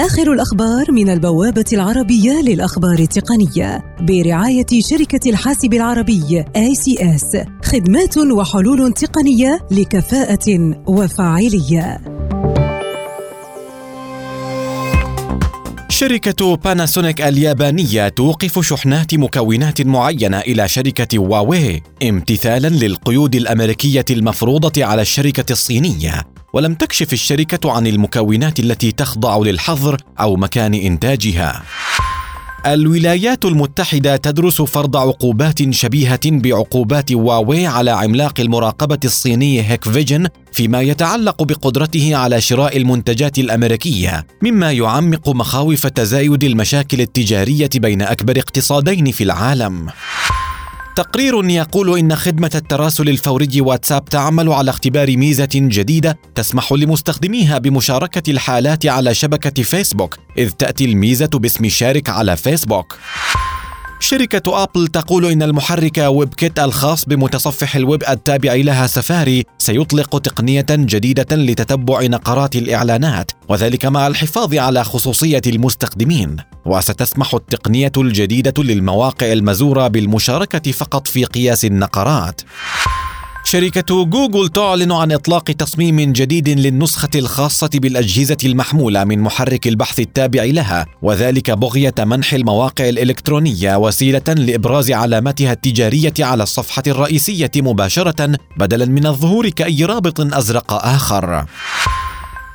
آخر الأخبار من البوابة العربية للأخبار التقنية برعاية شركة الحاسب العربي ACS خدمات وحلول تقنية لكفاءة وفاعلية. شركة باناسونيك اليابانية توقف شحنات مكونات معينة إلى شركة واوي امتثالا للقيود الأمريكية المفروضة على الشركة الصينية. ولم تكشف الشركة عن المكونات التي تخضع للحظر أو مكان إنتاجها الولايات المتحدة تدرس فرض عقوبات شبيهة بعقوبات هواوي على عملاق المراقبة الصيني Hikvision فيما يتعلق بقدرته على شراء المنتجات الأمريكية، مما يعمق مخاوف تزايد المشاكل التجارية بين أكبر اقتصادين في العالم. تقرير يقول إن خدمة التراسل الفوري واتساب تعمل على اختبار ميزة جديدة تسمح لمستخدميها بمشاركة الحالات على شبكة فيسبوك، إذ تأتي الميزة باسم شارك على فيسبوك. شركة أبل تقول إن المحرك WebKit الخاص بمتصفح الويب التابع لها سفاري سيطلق تقنية جديدة لتتبع نقرات الإعلانات وذلك مع الحفاظ على خصوصية المستخدمين. وستسمح التقنية الجديدة للمواقع المزورة بالمشاركة فقط في قياس النقرات. شركة جوجل تعلن عن إطلاق تصميم جديد للنسخة الخاصة بالأجهزة المحمولة من محرك البحث التابع لها، وذلك بغية منح المواقع الإلكترونية وسيلة لإبراز علاماتها التجارية على الصفحة الرئيسية مباشرة بدلاً من الظهور كأي رابط أزرق آخر.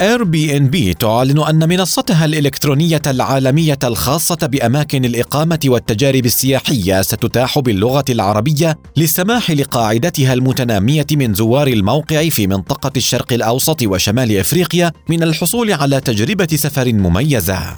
اير بي ان بي تعلن أن منصتها الإلكترونية العالمية الخاصة بأماكن الإقامة والتجارب السياحية ستتاح باللغة العربية للسماح لقاعدتها المتنامية من زوار الموقع في منطقة الشرق الأوسط وشمال إفريقيا من الحصول على تجربة سفر مميزة.